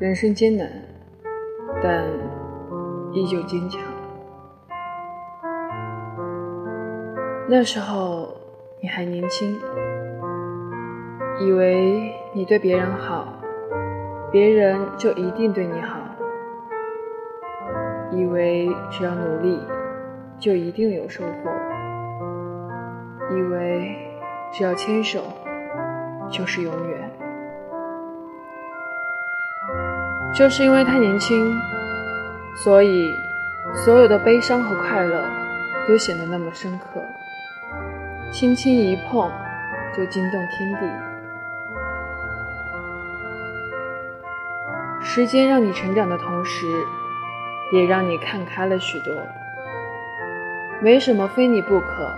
人生艰难，但依旧坚强。那时候你还年轻，以为你对别人好，别人就一定对你好；以为只要努力，就一定有收获；以为只要牵手，就是永远。就是因为太年轻，所以所有的悲伤和快乐都显得那么深刻，轻轻一碰就惊动天地。时间让你成长的同时，也让你看开了许多。没什么非你不可，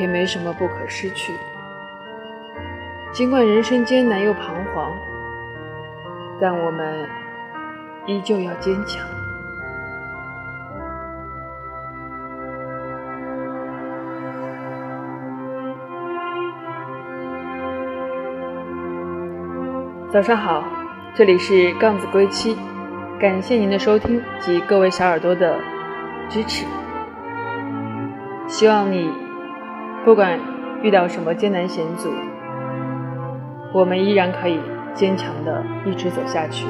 也没什么不可失去。尽管人生艰难又彷徨。但我们依旧要坚强。早上好，这里是杠子归期，感谢您的收听及各位小耳朵的支持。希望你不管遇到什么艰难险阻，我们依然可以。坚强的一直走下去。